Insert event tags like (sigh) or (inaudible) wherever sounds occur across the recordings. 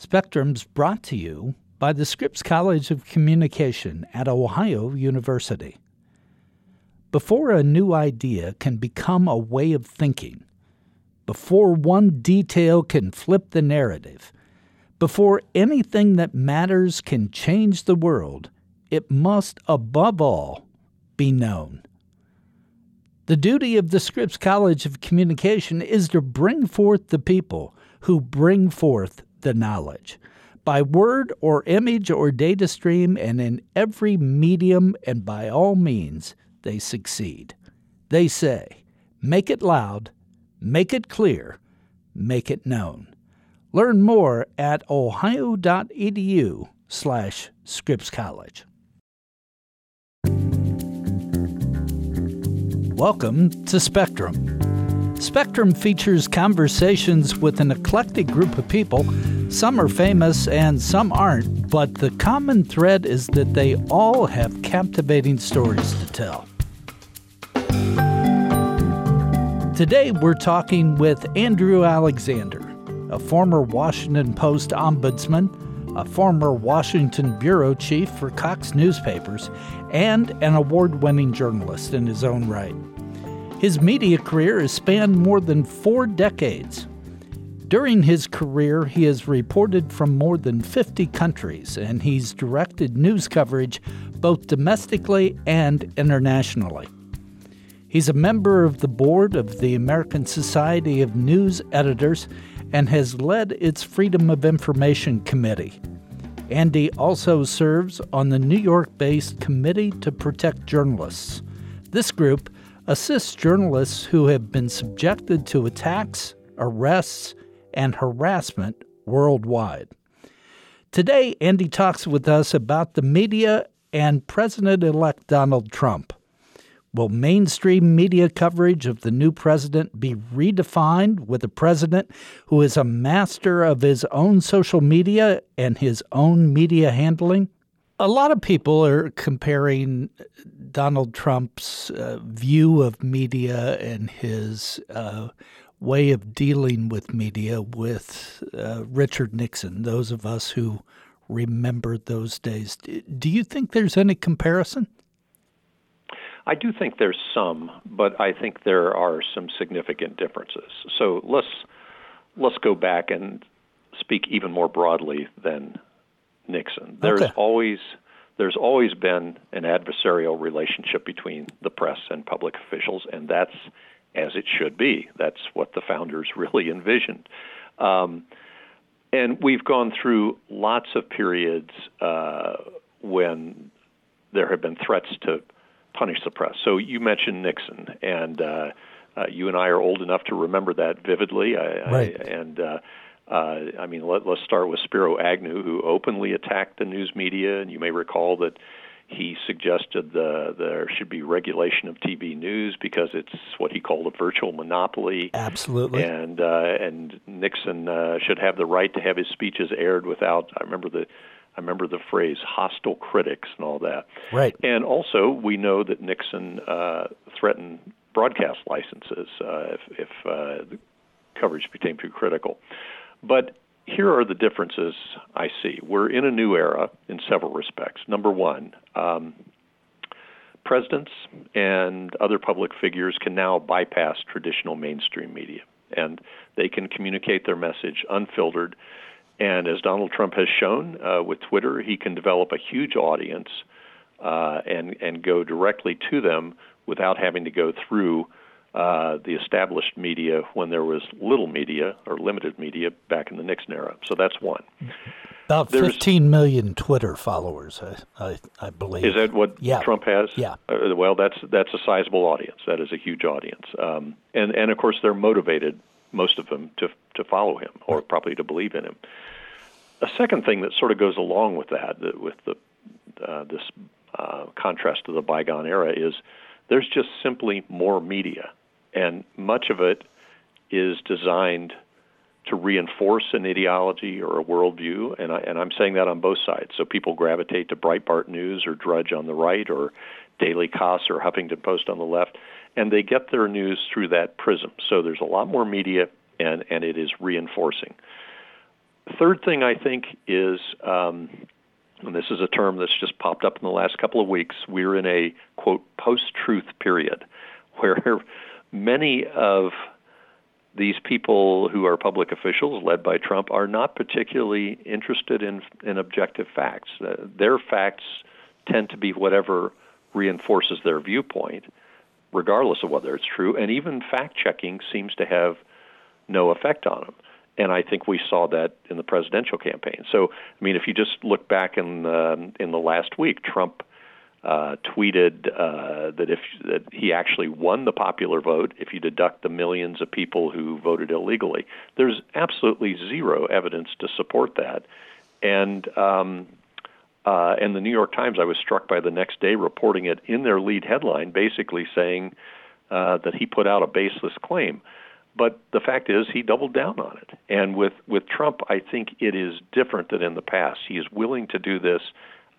Spectrum's brought to you by the Scripps College of Communication at Ohio University. Before a new idea can become a way of thinking, before one detail can flip the narrative, before anything that matters can change the world, it must, above all, be known. The duty of the Scripps College of Communication is to bring forth the people who bring forth the knowledge by word or image or data stream, and in every medium, and by all means, they succeed. They say, make it loud, make it clear, make it known. Learn more at ohio.edu slash Scripps College. Welcome to Spectrum. Spectrum features conversations with an eclectic group of people. Some are famous and some aren't, but the common thread is that they all have captivating stories to tell. Today, we're talking with Andrew Alexander, a former Washington Post ombudsman, a former Washington bureau chief for Cox Newspapers, and an award winning journalist in his own right. His media career has spanned more than four decades. During his career, he has reported from more than 50 countries, and he's directed news coverage both domestically and internationally. He's a member of the board of the American Society of News Editors and has led its Freedom of Information Committee. Andy also serves on the New York based Committee to Protect Journalists. This group assists journalists who have been subjected to attacks, arrests, and harassment worldwide. Today, Andy talks with us about the media and President elect Donald Trump. Will mainstream media coverage of the new president be redefined with a president who is a master of his own social media and his own media handling? A lot of people are comparing Donald Trump's uh, view of media and his uh, way of dealing with media with uh, Richard Nixon, those of us who remember those days. Do you think there's any comparison? I do think there's some, but I think there are some significant differences. So let's let's go back and speak even more broadly than Nixon. There's okay. always there's always been an adversarial relationship between the press and public officials, and that's as it should be. That's what the founders (laughs) really envisioned. Um, and we've gone through lots of periods uh, when there have been threats to punish the press. So you mentioned Nixon, and uh, uh, you and I are old enough to remember that vividly. I, right. I, and uh, I mean, let, let's start with Spiro Agnew, who openly attacked the news media, and you may recall that he suggested the, there should be regulation of TV news because it's what he called a virtual monopoly. Absolutely. And uh, and Nixon uh, should have the right to have his speeches aired without. I remember the I remember the phrase hostile critics and all that. Right. And also, we know that Nixon uh, threatened broadcast licenses uh, if, if uh, the coverage became too critical. But here are the differences I see. We're in a new era in several respects. Number one, um, presidents and other public figures can now bypass traditional mainstream media, and they can communicate their message unfiltered and as Donald Trump has shown uh, with Twitter, he can develop a huge audience uh, and and go directly to them without having to go through uh, the established media when there was little media or limited media back in the Nixon era. So that's one. About There's, 15 million Twitter followers, I, I, I believe. Is that what yeah. Trump has? Yeah. Uh, well, that's that's a sizable audience. That is a huge audience, um, and and of course they're motivated, most of them, to to follow him or right. probably to believe in him a second thing that sort of goes along with that, with the uh, this uh, contrast to the bygone era, is there's just simply more media, and much of it is designed to reinforce an ideology or a worldview, and, I, I'm saying that on both sides. So people gravitate to Breitbart News or Drudge on the right, or Daily Kos or Huffington Post on the left, and they get their news through that prism. So there's a lot more media, and and it is reinforcing third thing I think is, um, and this is a term that's just popped up in the last couple of weeks, we're in a quote post truth period (laughs) where many of these people who are public officials led by Trump are not particularly interested in in objective facts. Uh, their facts tend to be whatever reinforces their viewpoint, regardless of whether it's true. And even fact checking seems to have no effect on them. And I think we saw that in the presidential campaign. So, I mean, if you just look back in the, in the last week, Trump uh, tweeted uh, that if that he actually won the popular vote, if you deduct the millions of people who voted illegally, there's absolutely zero evidence to support that. And um, uh, and the New York Times, I was struck by the next day reporting it in their lead headline, basically saying uh, that he put out a baseless claim. But the fact is, he doubled down on it. And with with Trump, I think it is different than in the past. He is willing to do this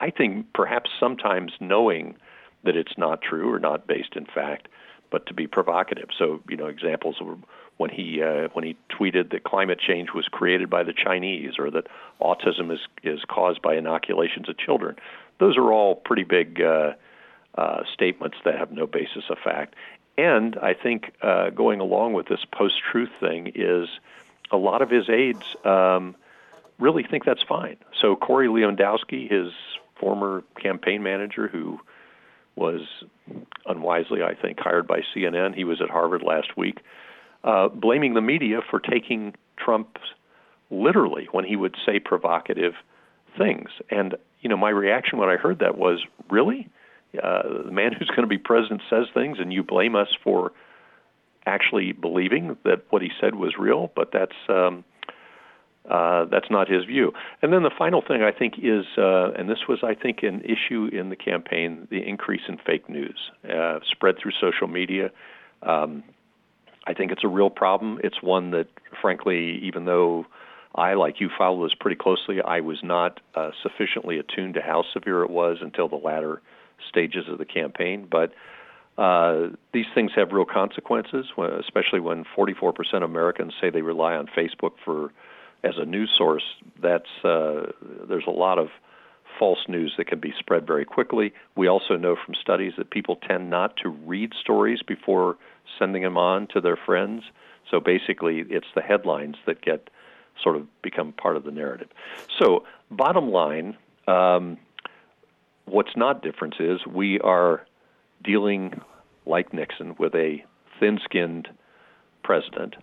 I think perhaps sometimes knowing that it's not true or not based in fact, but to be provocative. So, you know, examples were when he uh, when he tweeted that climate change was created by the Chinese or that autism is is caused by inoculations of children. Those are all pretty big uh, uh, statements that have no basis of fact. And I think uh, going along with this post-truth thing is a lot of his aides um, really think that's fine. So Corey Lewandowski, his former campaign manager who was unwisely, I think, hired by CNN. He was at Harvard last week, uh, blaming the media for taking Trump literally when he would say provocative things. And you know, my reaction when I heard that was, really, uh, the man who's going to be president says things, and you blame us for actually believing that what he said was real. But that's um, uh, that's not his view. And then the final thing I think is, uh, and this was I think an issue in the campaign, the increase in fake news uh, spread through social media. Um, I think it's a real problem. It's one that, frankly, even though I, like you, follow this pretty closely, I was not uh, sufficiently attuned to how severe it was until the latter stages of the campaign. But uh, these things have real consequences, especially when 44% of Americans say they rely on Facebook for as a news source, that's uh, there's a lot of false news that can be spread very quickly. We also know from studies that people tend not to read stories before sending them on to their friends. So basically, it's the headlines that get sort of become part of the narrative. So, bottom line, um, what's not different is we are dealing, like Nixon, with a thin-skinned president.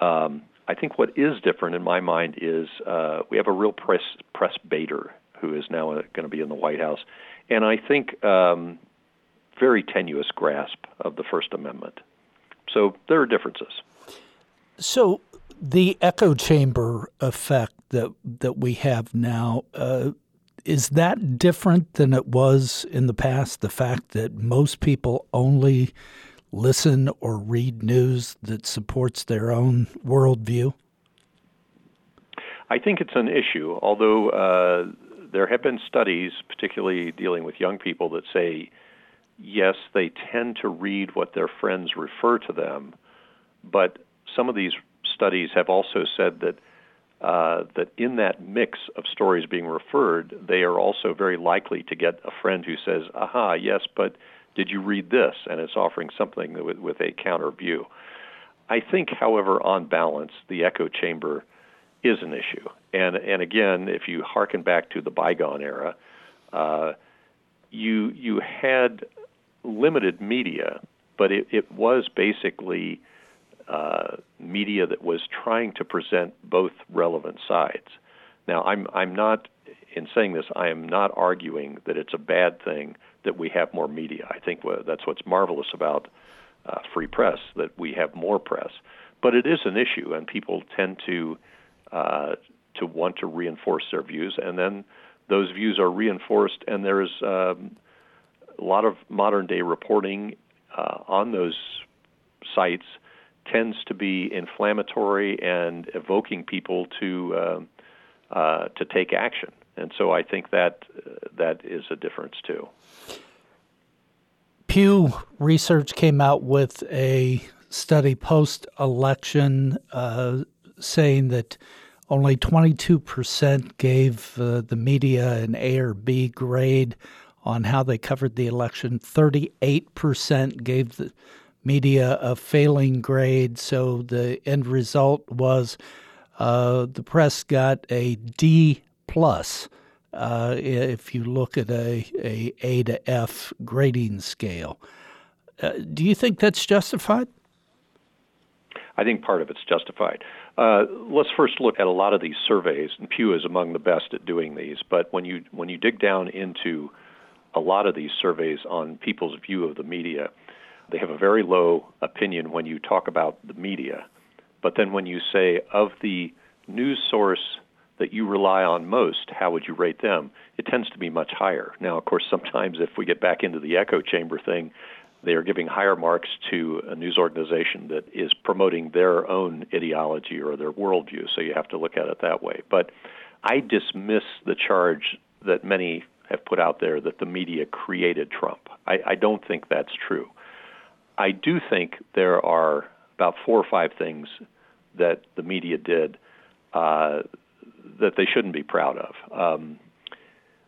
Um, I think what is different in my mind is uh, we have a real press press baiter who is now uh, going to be in the White House, and I think um, very tenuous grasp of the First Amendment. So there are differences. So the echo chamber effect that that we have now. Uh, is that different than it was in the past? The fact that most people only listen or read news that supports their own worldview? I think it's an issue, although uh, there have been studies, particularly dealing with young people, that say yes, they tend to read what their friends refer to them, but some of these studies have also said that uh, that in that mix of stories being referred, they are also very likely to get a friend who says, "Aha, yes, but did you read this? And it's offering something with, with a counter view. I think, however, on balance, the echo chamber is an issue. And and again, if you harken back to the bygone era, uh, you you had limited media, but it, it was basically uh, media that was trying to present both relevant sides. Now, I'm I'm not in saying this. I am not arguing that it's a bad thing that we have more media. I think that's what's marvelous about uh, free press that we have more press. But it is an issue, and people tend to uh, to want to reinforce their views, and then those views are reinforced, and there's um, a lot of modern day reporting uh, on those sites tends to be inflammatory and evoking people to uh, uh, to take action. And so I think that uh, that is a difference too. Pew Research came out with a study post election uh, saying that only 22% gave uh, the media an A or B grade on how they covered the election. 38% gave the media a failing grade. So the end result was uh, the press got a D plus. Uh, if you look at a, a A to F grading scale, uh, do you think that's justified? I think part of it's justified. Uh, let's first look at a lot of these surveys, and Pew is among the best at doing these. But when you when you dig down into a lot of these surveys on people's view of the media, they have a very low opinion when you talk about the media. But then when you say of the news source that you rely on most, how would you rate them? It tends to be much higher. Now, of course, (laughs) sometimes if we get back into the echo chamber thing, they are giving higher marks to a news organization that is promoting their own ideology or their worldview. So you have to look at it that way. But I dismiss the charge that many have put out there that the media created Trump. I, I don't think that's true. I do think there are about four or five things that the media did uh, that they shouldn't be proud of. Um,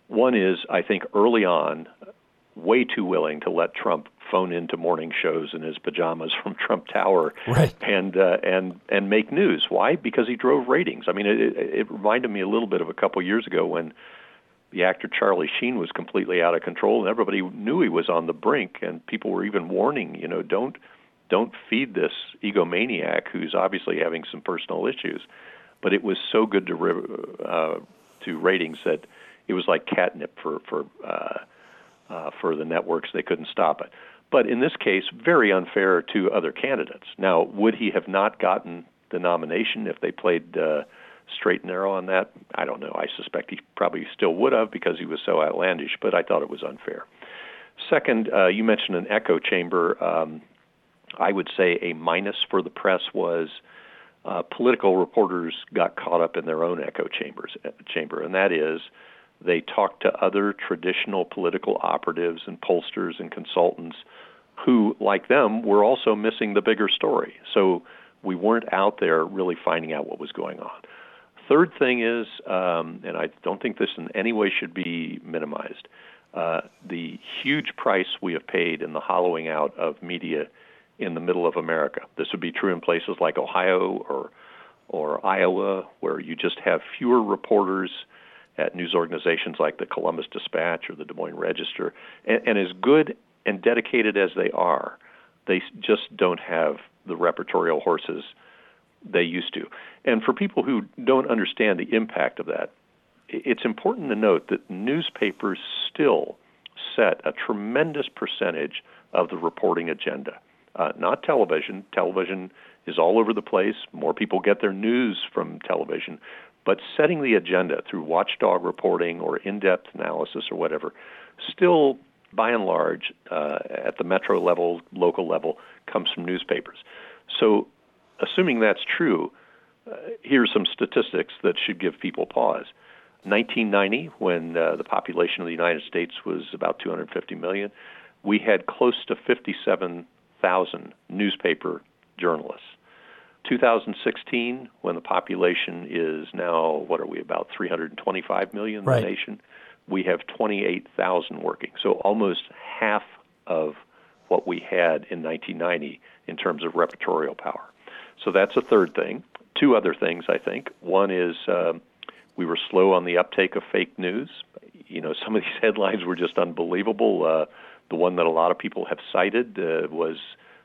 one is, I think, early on, way too willing to let Trump phone into morning shows in his pajamas from Trump Tower right. and uh, and and make news. Why? Because he drove ratings. I mean, it, it, it reminded me a little bit of a couple years ago when the actor Charlie Sheen was completely out of control, and everybody knew he was on the brink, and people were even warning, you know, don't don't feed this egomaniac who's obviously having some personal issues. But it was so good to uh, to ratings that it was like catnip for for uh, uh, for the networks. They couldn't stop it. But in this case, very unfair to other candidates. Now, would he have not gotten the nomination if they played uh, straight and narrow on that? I don't know. I suspect he probably still would have because he was so outlandish, but I thought it was unfair. Second, uh, you mentioned an echo chamber. Um, I would say a minus for the press was uh, political reporters got caught up in their own echo chambers uh, chamber, and that is they talked to other traditional political operatives and pollsters and consultants who, like them, were also missing the bigger story. So we weren't out there really finding out what was going on. Third thing is, um, and I don't think this in any way should be minimized, uh, the huge price we have paid in the hollowing out of media in the middle of America. This would be true in places like Ohio or or Iowa, where you just have fewer reporters at news organizations like the Columbus Dispatch or the Des Moines Register. And, and as good and dedicated as they are, they just don't have the repertorial horses they used to. And for people who don't understand the impact of that, it's important to note that newspapers still set a tremendous percentage of the reporting agenda. Uh, not television. Television is all over the place. More people get their news from television. But setting the agenda through watchdog reporting or in depth analysis or whatever, still, by and large, uh, at the metro level, local level, comes from newspapers. So, assuming that's true, uh, here's some statistics that should give people pause. 1990, when uh, the population of the United States was about 250 million, we had close to 57,000 newspaper journalists. 2016, when the population is now, what are we, about 325 million in right. the nation, we have 28,000 working. So almost half of what we had in 1990 in terms of repertorial power. So that's a third thing. Two other things, I think. One is um, we were slow on the uptake of fake news. You know, some of these (laughs) headlines were just unbelievable. Uh, the one that a lot of people have cited uh, was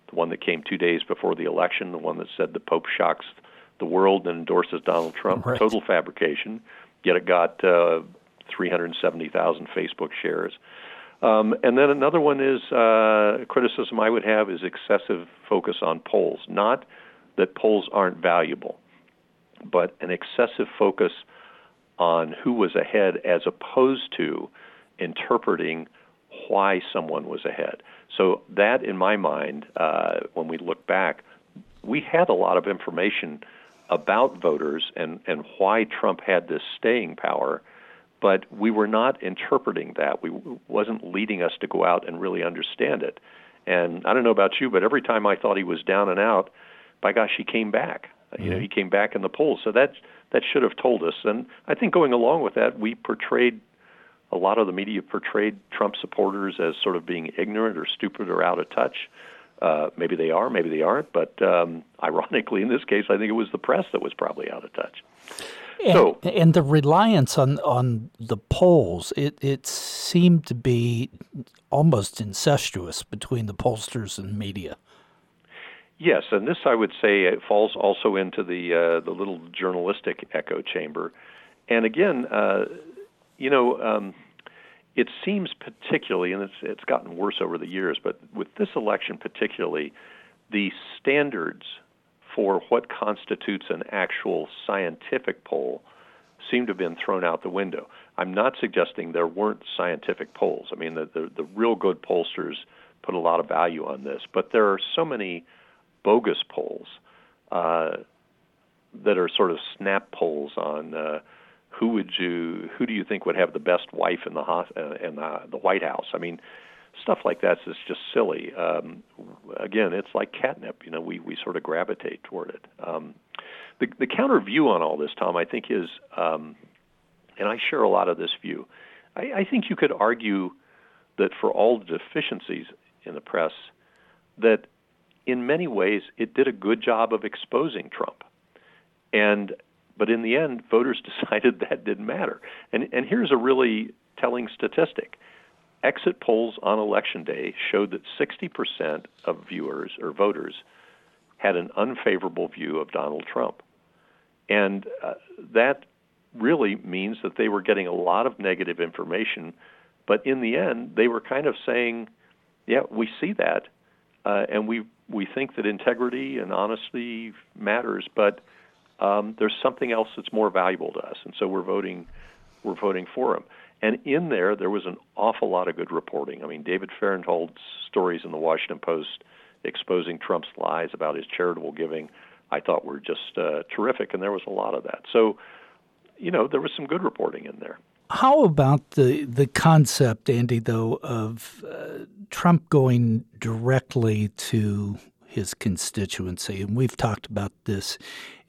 the one that came two days before the election, the one that said the Pope shocks the world and endorses Donald Trump. Right. Total fabrication. Yet it got uh, 370,000 Facebook shares. Um, and then another one is uh, criticism I would have is excessive focus on polls. Not that polls aren't valuable, but an excessive focus on who was ahead as opposed to interpreting why someone was ahead. So that, in my mind, uh, when we look back, we had a lot of information about voters and, and why Trump had this staying power, but we were not interpreting that. We wasn't leading us to go out and really understand it. And I don't know about you, but every time I thought he was down and out, by gosh, he came back. Mm-hmm. You know, mm-hmm. he came back in the polls. So that's that should have told us. And I think going along with that, we portrayed a lot of the media portrayed Trump supporters as sort of being ignorant or stupid or out of touch. Uh, maybe they are, maybe they aren't. But um, ironically, in this case, I think it was the press that was probably out of touch. And, so, and the reliance on on the polls, it it seemed to be almost incestuous between the pollsters and media. Yes, and this I would say falls also into the uh, the little journalistic echo chamber. And again, uh, you know, um, it seems particularly, and it's it's gotten worse over the years, but with this election particularly, the standards for what constitutes an actual scientific poll seem to have been thrown out the window. I'm not suggesting there weren't scientific polls. I mean, the, the, the real good pollsters put a lot of value on this, but there are so many bogus polls uh, that are sort of snap polls on uh, who would you who do you think would have the best wife in the uh, in the, the White House? I mean, stuff like that is just silly. Um, again, it's like catnip. You know, we we sort of gravitate toward it. Um, the the counter view on all this, Tom, I think is, um, and I share a lot of this view. I, I think you could argue that for all the deficiencies in the press, that in many ways it did a good job of exposing Trump. And but in the end, voters (laughs) decided that didn't matter. And, and here's a really telling statistic. Exit polls on election day showed that 60% of viewers or voters had an unfavorable view of Donald Trump. And uh, that really means that they were getting a lot of negative information, but in the end, they were kind of saying, yeah, we see that, uh, and we, we think that integrity and honesty matters, but um, there's something else that's more valuable to us, and so we're voting we're voting for him. And in there, there was an awful lot of good reporting. I mean, David Fahrenthold's stories in the Washington Post exposing Trump's lies about his charitable giving, I thought were just uh, terrific, and there was a lot of that. So, you know, there was some good reporting in there. How about the the concept, Andy, though, of uh, Trump going directly to his constituency? And we've talked about this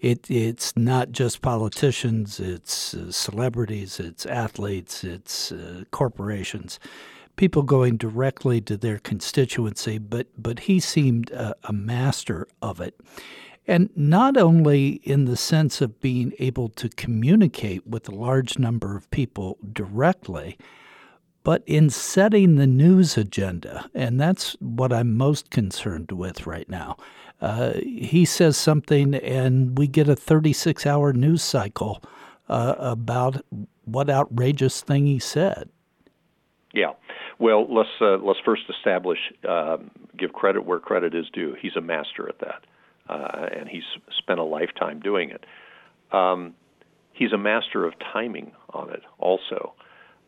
it it's not just politicians, it's uh, celebrities, it's athletes, it's uh, corporations, people going directly to their constituency. But but he seemed a, a master of it. And not only in the sense of being able to communicate with a large number of people directly, but in setting the news agenda. And that's what I'm most concerned with right now. Uh, he says something, and we get a 36 hour news cycle uh, about what outrageous thing he said. Yeah. Well, let's uh, let's first establish, um, give credit where credit is due. He's a master at that, uh, and he's spent a lifetime doing it. Um, he's a master of timing on it, also.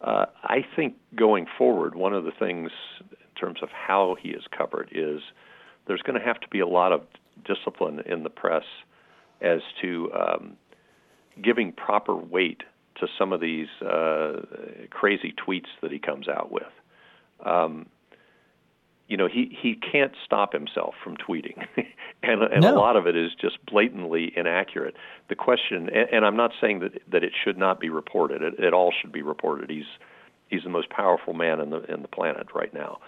Uh, I think going forward, one of the things in terms of how he is covered is there's going to have to be a lot of discipline in the press as to um, giving proper weight to some of these uh, crazy tweets that he comes out with. Um, you know, he, he can't stop himself from tweeting, (laughs) and, and no. a lot of it is just blatantly inaccurate. The question, and, and I'm not saying that that it should not be reported. It, it all should be reported. He's he's the most powerful man in the in the planet right now.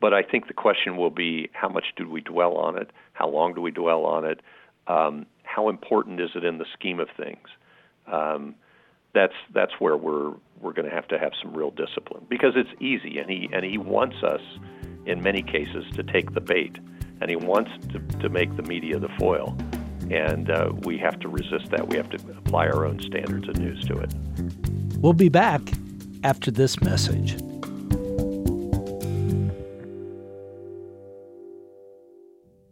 But I think the question will be how much do we dwell on it? How long do we dwell on it? Um, how important is it in the scheme of things? Um, that's that's where we're we're going to have to have some real discipline because it's easy, and he and he wants us in many cases to take the bait, and he wants to, to make the media the foil, and uh, we have to resist that. We have to apply our own standards of news to it. We'll be back after this message.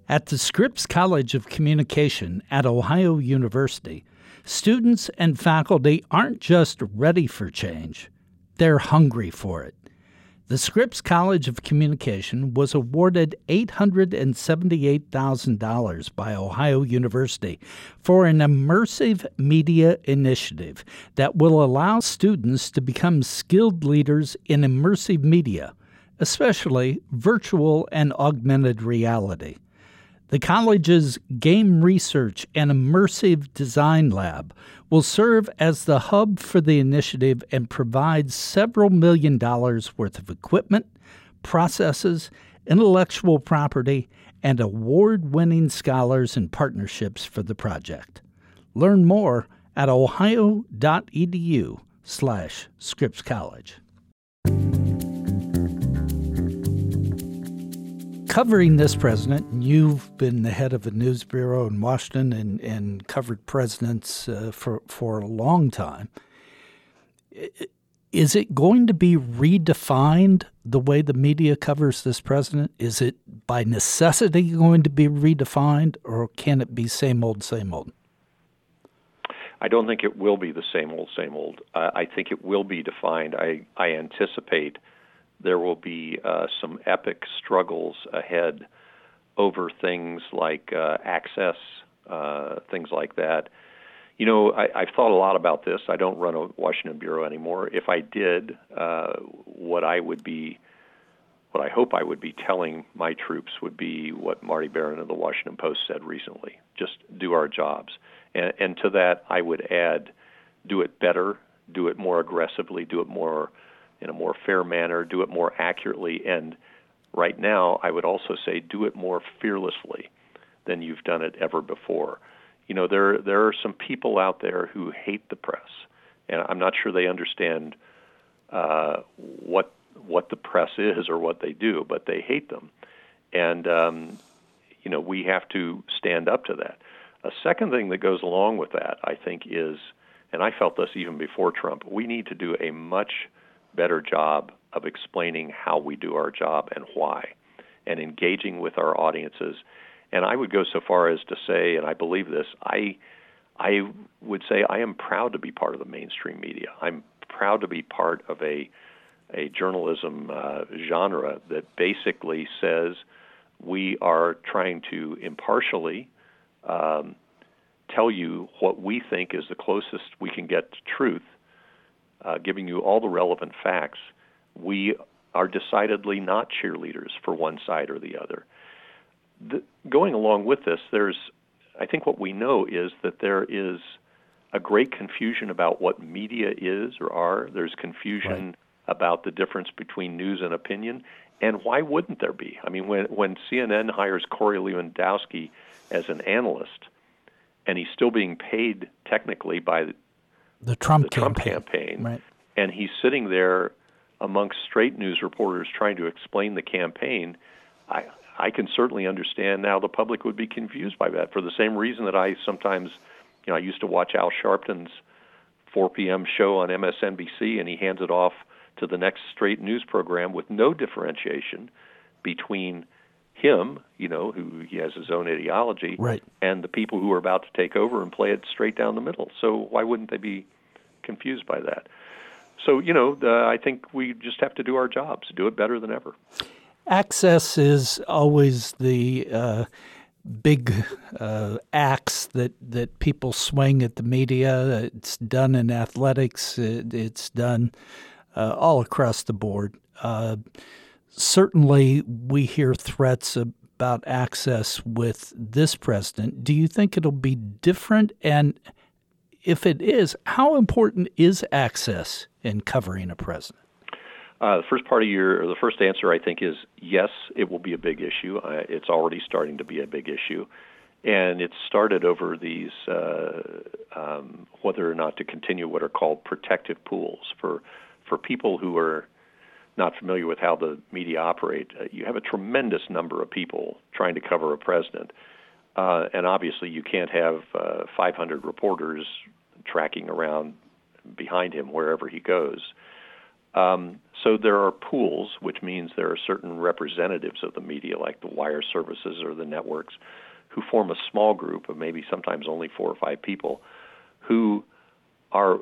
At the Scripps College of Communication at Ohio University, students and faculty aren't just ready for change, they're hungry for it. The Scripps College of Communication was awarded $878,000 by Ohio University for an immersive media initiative that will allow students to become skilled leaders in immersive media, especially virtual and augmented reality. The college's Game Research and Immersive Design Lab will serve as the hub for the initiative and provide several million dollars worth of equipment, processes, intellectual property, and award winning scholars and partnerships for the project. Learn more at ohio.edu slash Scripps College. Covering this president, you've been the head of a news bureau in Washington and, and covered presidents uh, for, for a long time. Is it going to be redefined the way the media covers this president? Is it by necessity going to be redefined, or can it be same old, same old? I don't think it will be the same old, same old. Uh, I think it will be defined. I, I anticipate there will be uh, some epic struggles ahead over things like uh, access, uh, things like that. You know, I, I've thought a lot about this. I don't run a Washington bureau anymore. If I did, uh, what I would be, what I hope I would be telling my troops would be what Marty Baron of the Washington Post said recently: just do our jobs. And, and to that, I would add, do it better, do it more aggressively, do it more in a more fair manner, do it more accurately, and right now, I would also say do it more fearlessly than you've done it ever before. You know, there there are some people out there who hate the press, and I'm not sure they understand uh, what what the press is or what they do, but they hate them, and um, you know we have to stand up to that. A second thing that goes along with that, I think, is, and I felt this even before Trump, we need to do a much better job of explaining how we do our job and why, and engaging with our audiences. And I would go so far as to say, and I believe this, I I would say I am proud to be part of the mainstream media. I'm proud to be part of a a journalism uh, genre that basically says we are trying to impartially um, tell you what we think is the closest we can get to truth uh, giving you all the relevant facts, we are decidedly not cheerleaders for one side or the other. The, going along with this, there's, I think what we know is that there is a great confusion about what media is or are. There's confusion right. about the difference between news and opinion. And why wouldn't there be? I mean, when, when CNN hires Corey Lewandowski as an analyst, and he's still being paid technically by the Trump, the Trump campaign. campaign. Right. And he's sitting there amongst straight news reporters trying to explain the campaign. I I can certainly understand now the public would be confused by that for the same reason that I sometimes, you know, I used to watch Al Sharpton's 4 p.m. show on MSNBC, and he hands it off to the next straight news program with no differentiation between him, you know, who he has his own ideology, right. and the people who are about to take over and play it straight down the middle. So why wouldn't they be confused by that? So you know, uh, I think we just have to do our jobs, do it better than ever. Access is always the uh, big uh, axe that that people swing at the media. It's done in athletics. It, it's done uh, all across the board uh, certainly we hear threats about access with this president. Do you think it'll be different? And if it is, how important is access in covering a president? Uh, the first part of your, the first answer, I think, is yes, it will be a big issue. Uh, it's already starting to be a big issue. And it started over these, uh, um, whether or not to continue what are called protective pools for, for people who are not familiar with how the media operate, uh, you have a tremendous number of people trying to cover a president. Uh, and obviously, you can't have uh, 500 reporters tracking around behind him wherever he goes. Um, so there are pools, which means there are certain representatives of the media, like the wire services or the networks, who form a small group of maybe sometimes only four or five people who are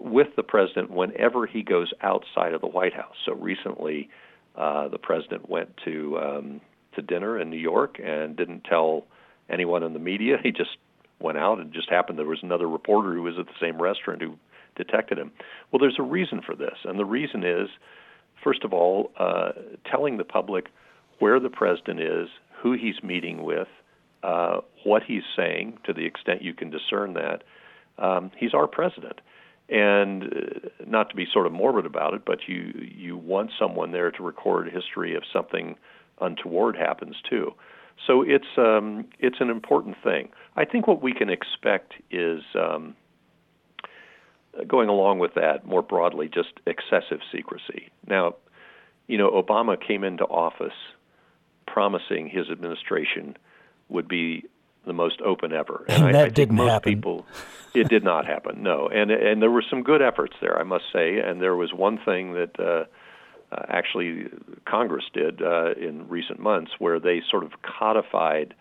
with the president whenever he goes outside of the White House. So recently, uh, the president went to um, to dinner in New York and didn't tell anyone in the media. He just went out and just happened there was another reporter who was at the same restaurant who detected him. Well, there's a reason for this, and the reason is, first of all, uh, telling the public where the president is, who he's meeting with, uh, what he's saying, to the extent you can discern that, um, he's our president. And uh, not to be sort of morbid about it, but you you want someone there to record history if something untoward happens too. So it's um, it's an important thing. I think what we can expect is um, going along with that more broadly, just excessive secrecy. Now, you know, Obama came into office promising his administration would be the most open ever. (laughs) And, and that I, I didn't most happen. People, it did not happen. No, and and there were some good efforts there, I must say. And there was one thing that uh, uh, actually Congress did uh, in recent months, where they sort of codified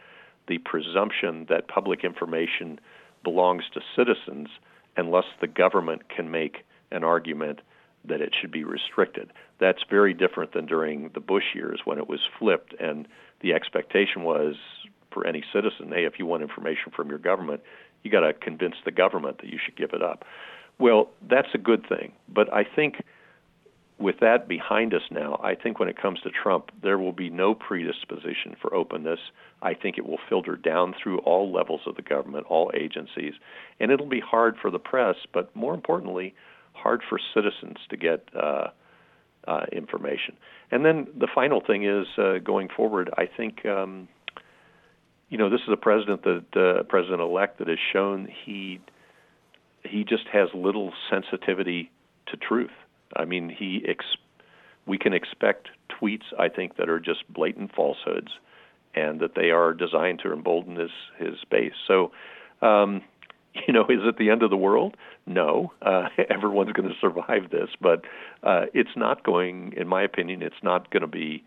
the presumption that public information belongs to citizens unless the government can make an argument that it should be restricted. That's very different than during the Bush years when it was flipped and the expectation was for any citizen, hey, if you want information from your government, you got to convince the government that you should give it up. Well, that's a good thing, but I think with that behind us now, I think when it comes to Trump, there will be no predisposition for openness. I think it will filter down through all levels of the government, all agencies, and it'll be hard for the press, but more importantly, hard for citizens to get uh, uh, information. And then the final thing is uh, going forward. I think um, you know this is a president that uh, president elect that has shown he he just has little sensitivity to truth. I mean, he ex- we can expect tweets I think that are just blatant falsehoods, and that they are designed to embolden his his base. So. Um, (laughs) you know, is it the end of the world? No, uh, (laughs) everyone's going to survive this, but uh, it's not going. In my opinion, it's not going to be.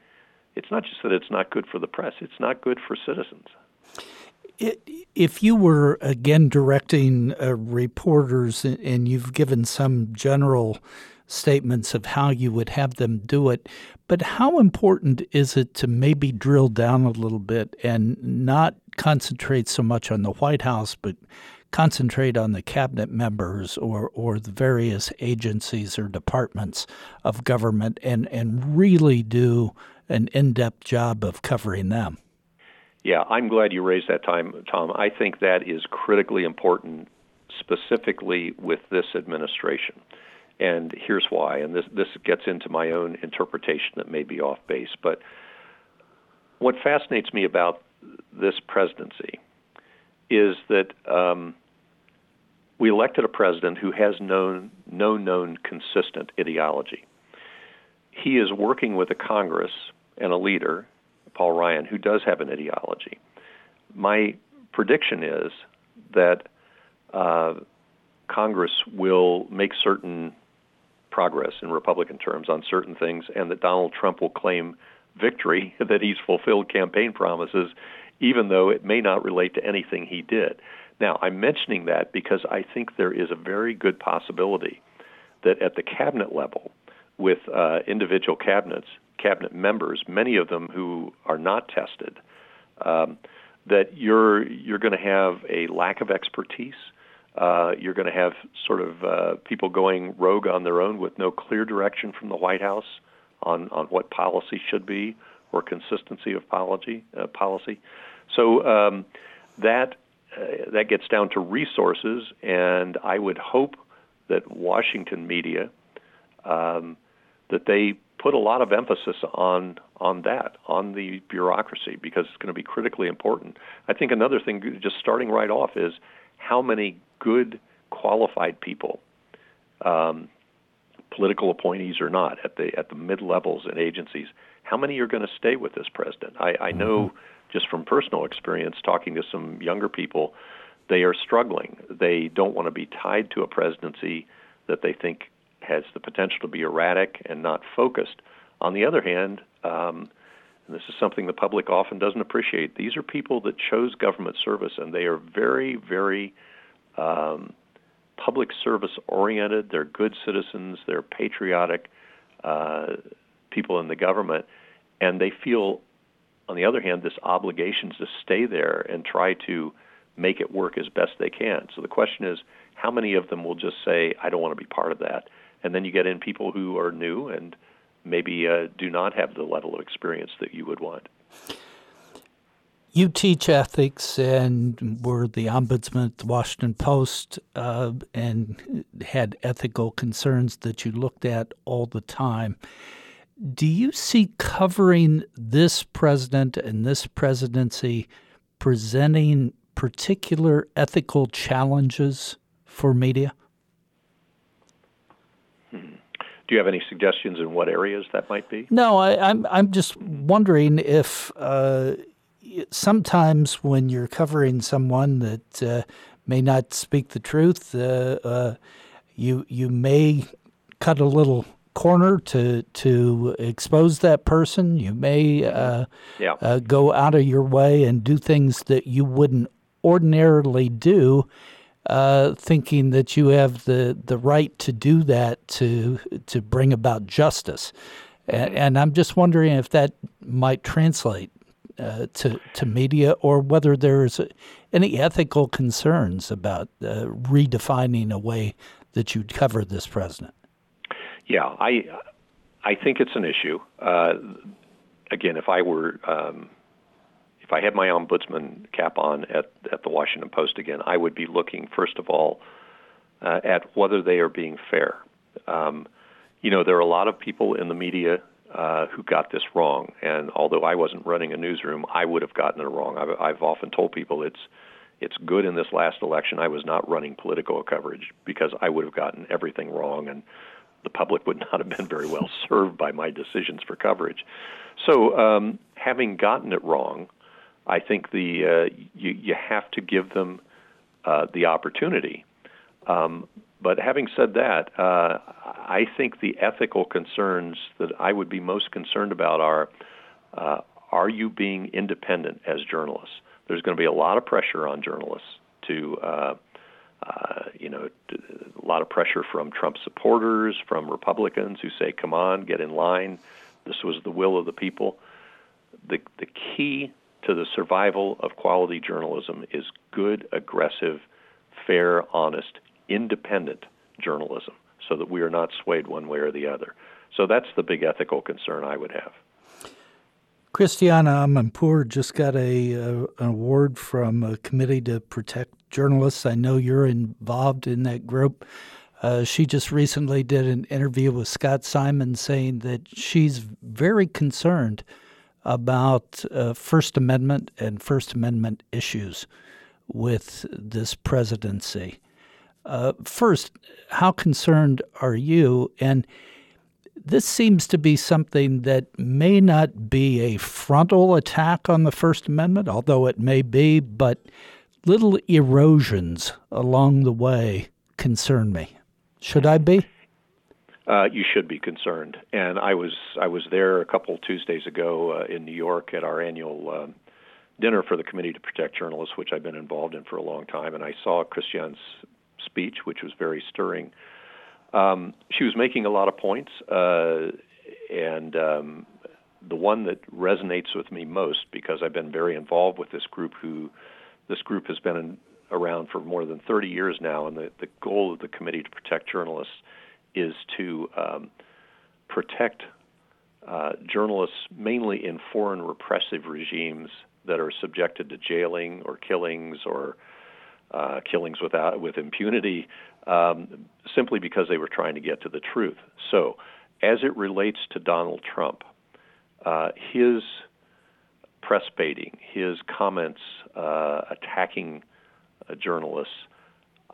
It's not just that it's not good for the press; it's not good for citizens. If you were again directing uh, reporters, and you've given some general statements of how you would have them do it, but how important is it to maybe drill down a little bit and not concentrate so much on the White House, but concentrate on the cabinet members or, or the various agencies or departments of government and, and really do an in depth job of covering them. Yeah, I'm glad you raised that time, Tom. I think that is critically important, specifically with this administration. And here's why. And this, this gets into my own interpretation that may be off base. But what fascinates me about this presidency is that um, we elected a president who has known, no known consistent ideology. He is working with a Congress and a leader, Paul Ryan, who does have an ideology. My prediction is that uh, Congress will make certain progress in Republican terms on certain things, and that Donald Trump will claim victory (laughs) that he's fulfilled campaign promises, even though it may not relate to anything he did. Now, I'm mentioning that because I think there is a very good possibility that at the cabinet level, with uh, individual cabinets, cabinet members, many of them who are not tested, um, that you're you're going to have a lack of expertise. Uh, you're going to have sort of uh, people going rogue on their own with no clear direction from the White House on on what policy should be or consistency of policy. Uh, policy. So um, that uh, that gets down to resources, and I would hope that Washington media um, that they put a lot of emphasis on on that, on the bureaucracy, because it's going to be critically important. I think another thing, just starting right off, is how many good, qualified people, um, political appointees or not, at the at the mid levels and agencies, how many are going to stay with this president? I, I know. Mm-hmm just from personal experience, talking to some younger people, they are struggling. They don't want to be tied to a presidency that they think has the potential to be erratic and not focused. On the other hand, um, and this is something the public often doesn't appreciate, these are people that chose government service, and they are very, very um, public service oriented. They're good citizens. They're patriotic uh, people in the government, and they feel on the other hand, this obligation to stay there and try to make it work as best they can. So the question is, how many of them will just say, I don't want to be part of that? And then you get in people who are new and maybe uh, do not have the level of experience that you would want. you teach ethics and were the ombudsman at the Washington Post uh, and had ethical concerns that you looked at all the time. Do you see covering this president and this presidency presenting particular ethical challenges for media? Do you have any suggestions in what areas that might be? No, I, am I'm, I'm just wondering if uh, sometimes when you're covering someone that uh, may not speak the truth, uh, uh, you you may cut a little corner to to expose that person. You may uh, yeah. Uh, go out of your way and do things that you wouldn't ordinarily do. Uh, thinking that you have the, the right to do that to to bring about justice, and, mm-hmm. and I'm just wondering if that might translate uh, to to media, or whether there's any ethical concerns about uh, redefining a way that you'd cover this president. Yeah, I I think it's an issue. Uh, again, if I were um, if I had my ombudsman cap on at at the Washington Post again, I would be looking first of all uh, at whether they are being fair. Um, you know, there are a lot of people in the media uh, who got this wrong. And although I wasn't running a newsroom, I would have gotten it wrong. I've, I've often told people it's it's good in this last election I was not running political coverage because I would have gotten everything wrong and the public would (laughs) not have been very well served by my decisions for coverage. So, um, having gotten it wrong, I think the uh, you you have to give them uh, the opportunity. Um, but having said that, uh, I think the ethical concerns that I would be most concerned about are: uh, Are you being independent as journalists? There's going to be a lot of pressure on journalists to, uh, uh, you know, a lot of pressure from Trump supporters, from Republicans who say, "Come on, get in line. This was the will of the people." The the key to the survival of quality journalism is good, aggressive, fair, honest independent journalism so that we are not swayed one way or the other. So that's the big ethical concern I would have. Christiane Amanpour just got a, uh, an award from a committee to protect journalists. I know you're involved in that group. Uh, she just recently did an interview with Scott Simon saying that she's very concerned about uh, First Amendment and First Amendment issues with this presidency. Uh, first, how concerned are you? And this seems to be something that may not be a frontal attack on the First Amendment, although it may be, but little erosions along the way concern me. Should I be? Uh, you should be concerned. And I was I was there a couple Tuesdays ago uh, in New York at our annual uh, dinner for the Committee to Protect Journalists, which I've been involved in for a long time, and I saw Christiane's speech, which was very stirring. Um, she was making a lot of points, uh, and um, the one that resonates with me most because I've been very involved with this group. Who this group has been in, around for more than 30 years now, and the, the goal of the Committee to Protect Journalists is to um, protect uh, journalists mainly in foreign repressive regimes that are subjected to jailing or killings or uh, killings without with impunity, um, simply because they were trying to get to the truth. So, as it relates to Donald Trump, uh, his press baiting, his comments uh, attacking uh, journalists,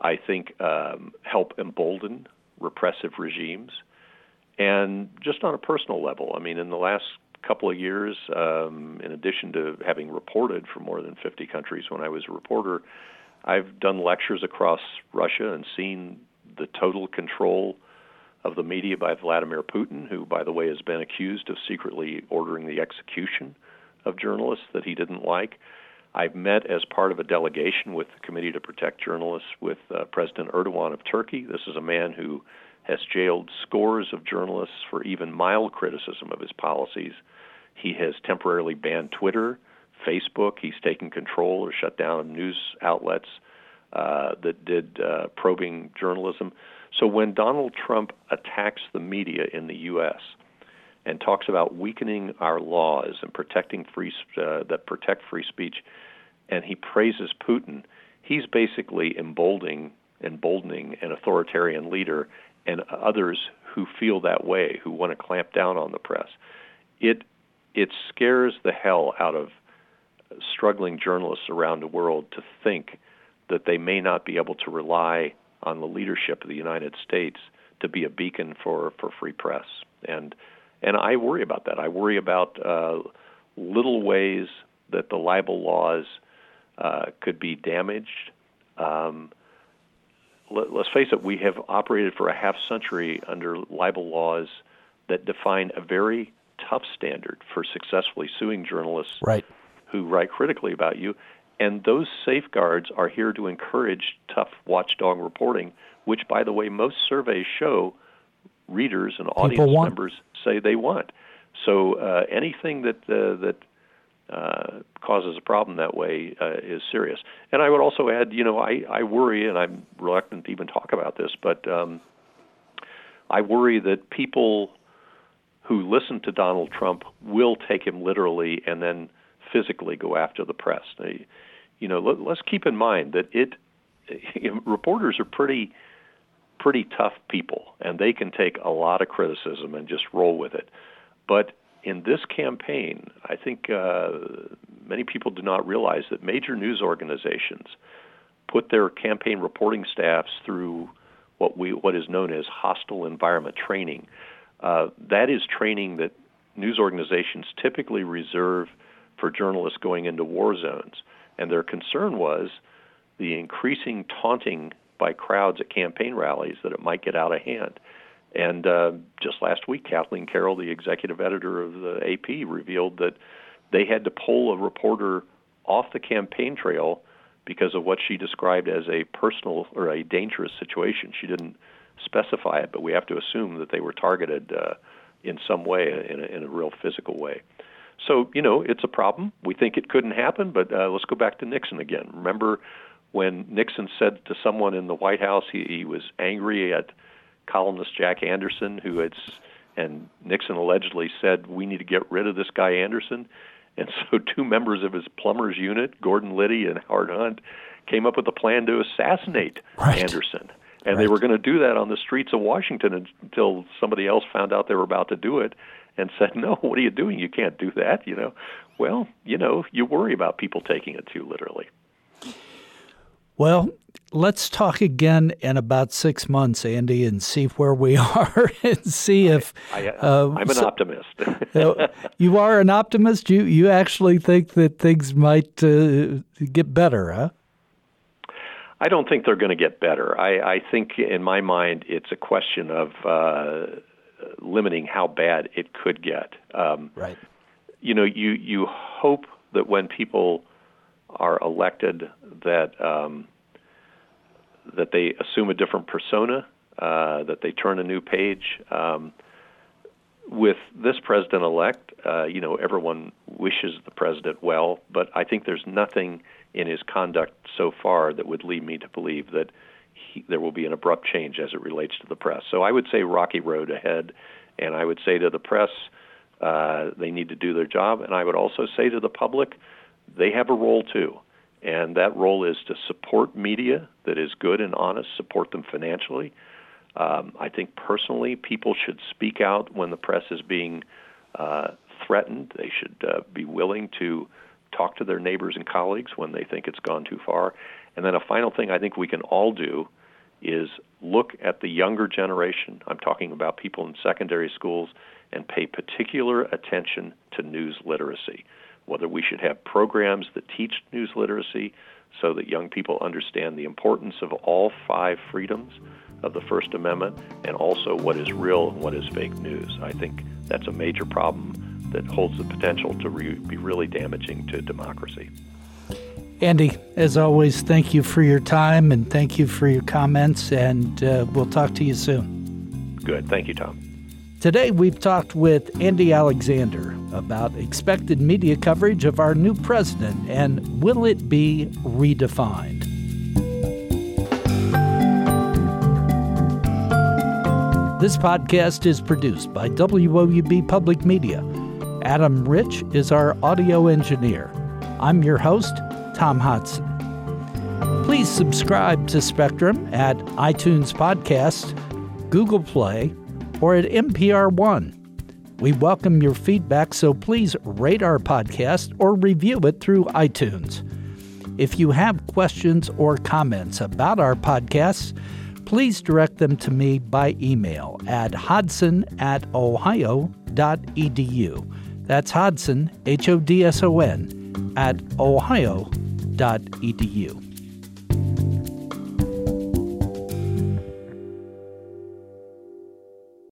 I think um, help embolden repressive regimes. And just on a personal level, I mean, in the last couple of years, um, in addition to having reported for more than 50 countries when I was a reporter, I've done lectures across Russia and seen the total control of the media by Vladimir Putin, who, by the way, has been accused of secretly ordering the execution of journalists that he didn't like. I've met as part of a delegation with the Committee to Protect Journalists with uh, President Erdogan of Turkey. This is a man who has jailed scores of journalists for even mild criticism of his policies. He has temporarily banned Twitter Facebook. He's taken control or shut down news outlets uh, that did uh, probing journalism. So when Donald Trump attacks the media in the U.S. and talks about weakening our laws and protecting free uh, that protect free speech, and he praises Putin, he's basically emboldening emboldening an authoritarian leader and others who feel that way, who want to clamp down on the press. It it scares the hell out of struggling journalists around the world to think that they may not be able to rely on the leadership of the United States to be a beacon for, for free press. And and I worry about that. I worry about uh, little ways that the libel laws uh, could be damaged. Um, let, us face it, we have operated for a half century under libel laws that define a very tough standard for successfully suing journalists right. who write critically about you. And those safeguards are here to encourage tough watchdog reporting, which, by the way, most surveys show readers and audience members say they want. So uh, anything that uh, that uh, causes a problem that way uh, is serious. And I would also add, you know, I, I worry, and I'm reluctant to even talk about this, but um, I worry that people who listen to Donald Trump will take him literally and then physically go after the press. They, you know, let, let's keep in mind that it (laughs) reporters are pretty pretty tough people, and they can take a lot of criticism and just roll with it. But in this campaign, I think uh, many people do not realize that major news organizations put their campaign reporting staffs through what we what is known as hostile environment training, uh, that is training that news organizations typically reserve for journalists going into war zones. And their concern was the increasing taunting by crowds at campaign rallies that it might get out of hand. And uh, just last week, Kathleen Carroll, the executive editor of the AP, revealed that they had to pull a reporter off the campaign trail because of what she described as a personal or a dangerous situation. She didn't specify it, but we have to assume that they were targeted uh, in some way, in a, in a real physical way. So, you know, it's a problem. We think it couldn't happen, but uh, let's go back to Nixon again. Remember when Nixon said to someone in the White House he, he was angry at columnist Jack Anderson, who had, and Nixon allegedly said, we need to get rid of this guy Anderson. And (laughs) so two members of his plumbers unit, Gordon Liddy and Howard Hunt, came up with a plan to assassinate right. Anderson. And right. they were going to do that on the streets of Washington until somebody else found out they were about to do it and said, "No, what are you doing? You can't do that." You know, well, you know, you worry about people taking it too literally. Well, let's talk again in about six months, Andy, and see where we (laughs) are and see if. I, am uh, an so, optimist. (laughs) Uh, you are an optimist. You you actually think that things might uh, get better, huh? I don't think they're going to get better. I, I think, in my mind, it's a question of uh, limiting how bad it could get. Um, right. You know, you you hope that when people are elected, that um, that they assume a different persona, uh, that they turn a new page. Um, with this president-elect, uh, you know, everyone wishes the president well, but I think there's nothing in his conduct so far that would lead me to believe that he, there will be an abrupt change as it relates to the press. So I would say rocky road ahead, and I would say to the press, uh, they need to do their job, and I would also say to the public, they have a role too. And that role is to support media that is good and honest, support them financially. Um, I think personally, people should speak out when the press is being uh, threatened. They should uh, be willing to talk to their neighbors and colleagues when they think it's gone too far. And then a final thing I think we can all do is look at the younger generation. I'm talking about people in secondary schools and pay particular attention to news literacy. Whether we should have programs that teach news literacy so that young people understand the importance of all five freedoms of the First Amendment and also what is real and what is fake news. I think that's a major problem that holds the potential to re- be really damaging to democracy. Andy, as always, thank you for your time and thank you for your comments, and uh, we'll talk to you soon. Good. Thank you, Tom. Today, we've talked with Andy Alexander about expected media coverage of our new president and will it be redefined? This podcast is produced by WOUB Public Media. Adam Rich is our audio engineer. I'm your host, Tom Hodson. Please subscribe to Spectrum at iTunes Podcast, Google Play, or at NPR One. We welcome your feedback, so please rate our podcast or review it through iTunes. If you have questions or comments about our podcasts, please direct them to me by email at hodson at ohio.edu. That's Hodson, H O D S O N, at ohio.edu.